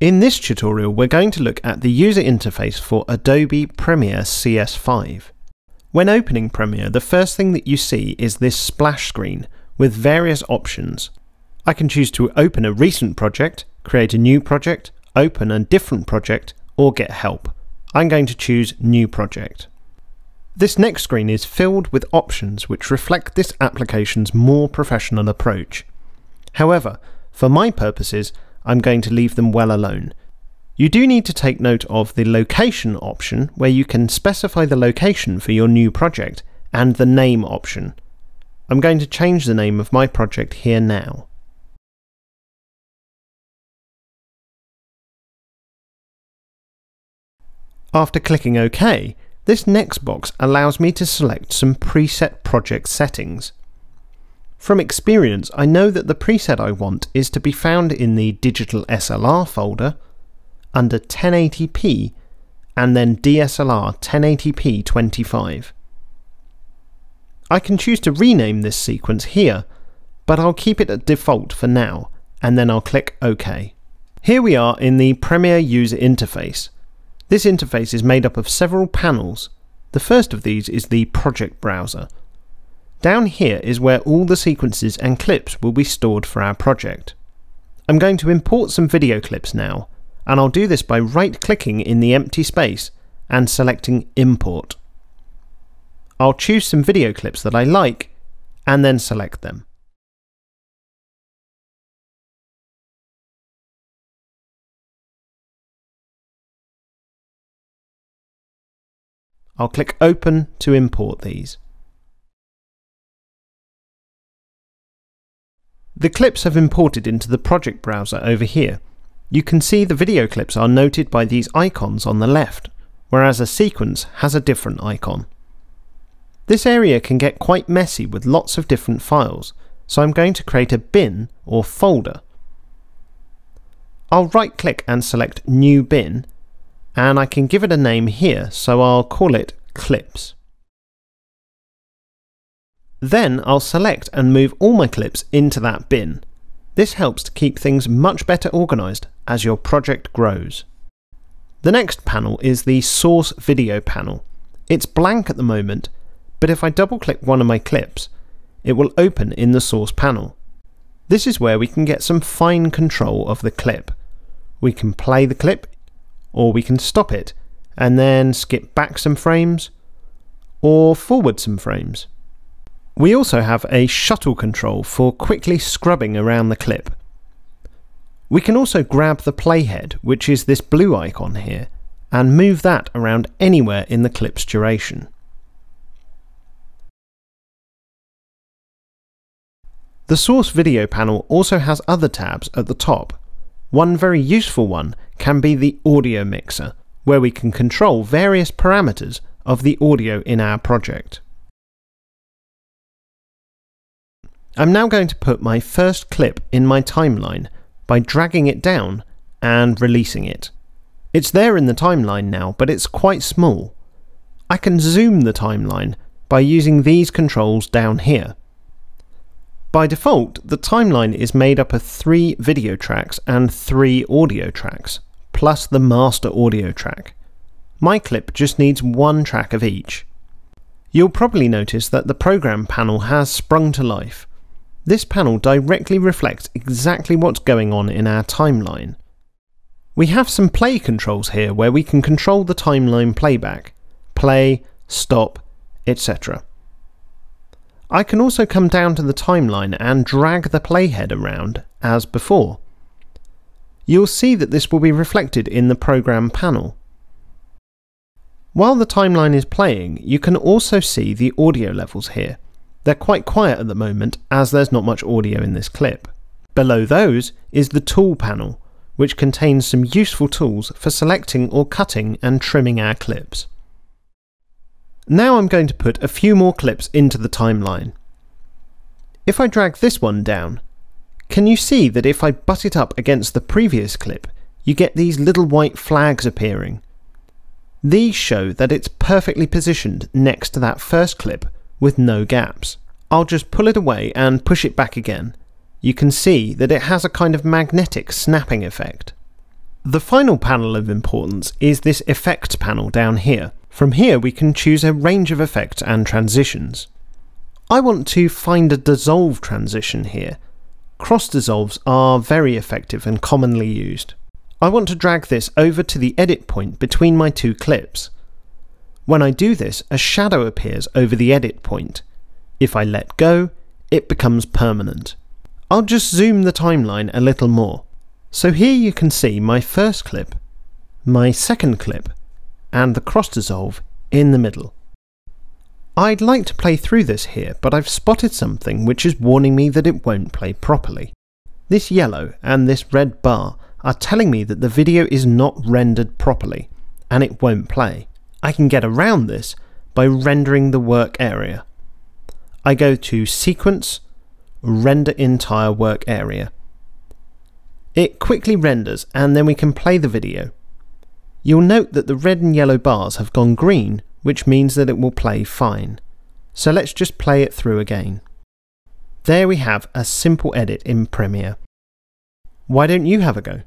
In this tutorial, we're going to look at the user interface for Adobe Premiere CS5. When opening Premiere, the first thing that you see is this splash screen with various options. I can choose to open a recent project, create a new project, open a different project, or get help. I'm going to choose New Project. This next screen is filled with options which reflect this application's more professional approach. However, for my purposes, I'm going to leave them well alone. You do need to take note of the location option where you can specify the location for your new project and the name option. I'm going to change the name of my project here now. After clicking OK, this next box allows me to select some preset project settings. From experience, I know that the preset I want is to be found in the Digital SLR folder under 1080p and then DSLR 1080p 25. I can choose to rename this sequence here, but I'll keep it at default for now, and then I'll click OK. Here we are in the Premiere user interface. This interface is made up of several panels. The first of these is the project browser, down here is where all the sequences and clips will be stored for our project. I'm going to import some video clips now, and I'll do this by right clicking in the empty space and selecting Import. I'll choose some video clips that I like and then select them. I'll click Open to import these. The clips have imported into the project browser over here. You can see the video clips are noted by these icons on the left, whereas a sequence has a different icon. This area can get quite messy with lots of different files, so I'm going to create a bin or folder. I'll right click and select New Bin, and I can give it a name here, so I'll call it Clips. Then I'll select and move all my clips into that bin. This helps to keep things much better organised as your project grows. The next panel is the Source Video panel. It's blank at the moment, but if I double click one of my clips, it will open in the Source panel. This is where we can get some fine control of the clip. We can play the clip, or we can stop it, and then skip back some frames, or forward some frames. We also have a shuttle control for quickly scrubbing around the clip. We can also grab the playhead, which is this blue icon here, and move that around anywhere in the clip's duration. The source video panel also has other tabs at the top. One very useful one can be the audio mixer, where we can control various parameters of the audio in our project. I'm now going to put my first clip in my timeline by dragging it down and releasing it. It's there in the timeline now, but it's quite small. I can zoom the timeline by using these controls down here. By default, the timeline is made up of three video tracks and three audio tracks, plus the master audio track. My clip just needs one track of each. You'll probably notice that the program panel has sprung to life. This panel directly reflects exactly what's going on in our timeline. We have some play controls here where we can control the timeline playback, play, stop, etc. I can also come down to the timeline and drag the playhead around as before. You'll see that this will be reflected in the program panel. While the timeline is playing, you can also see the audio levels here. They're quite quiet at the moment as there's not much audio in this clip. Below those is the tool panel, which contains some useful tools for selecting or cutting and trimming our clips. Now I'm going to put a few more clips into the timeline. If I drag this one down, can you see that if I butt it up against the previous clip, you get these little white flags appearing? These show that it's perfectly positioned next to that first clip with no gaps. I'll just pull it away and push it back again. You can see that it has a kind of magnetic snapping effect. The final panel of importance is this effect panel down here. From here we can choose a range of effects and transitions. I want to find a dissolve transition here. Cross dissolves are very effective and commonly used. I want to drag this over to the edit point between my two clips. When I do this, a shadow appears over the edit point. If I let go, it becomes permanent. I'll just zoom the timeline a little more. So here you can see my first clip, my second clip, and the cross dissolve in the middle. I'd like to play through this here, but I've spotted something which is warning me that it won't play properly. This yellow and this red bar are telling me that the video is not rendered properly, and it won't play. I can get around this by rendering the work area. I go to Sequence, Render Entire Work Area. It quickly renders and then we can play the video. You'll note that the red and yellow bars have gone green, which means that it will play fine. So let's just play it through again. There we have a simple edit in Premiere. Why don't you have a go?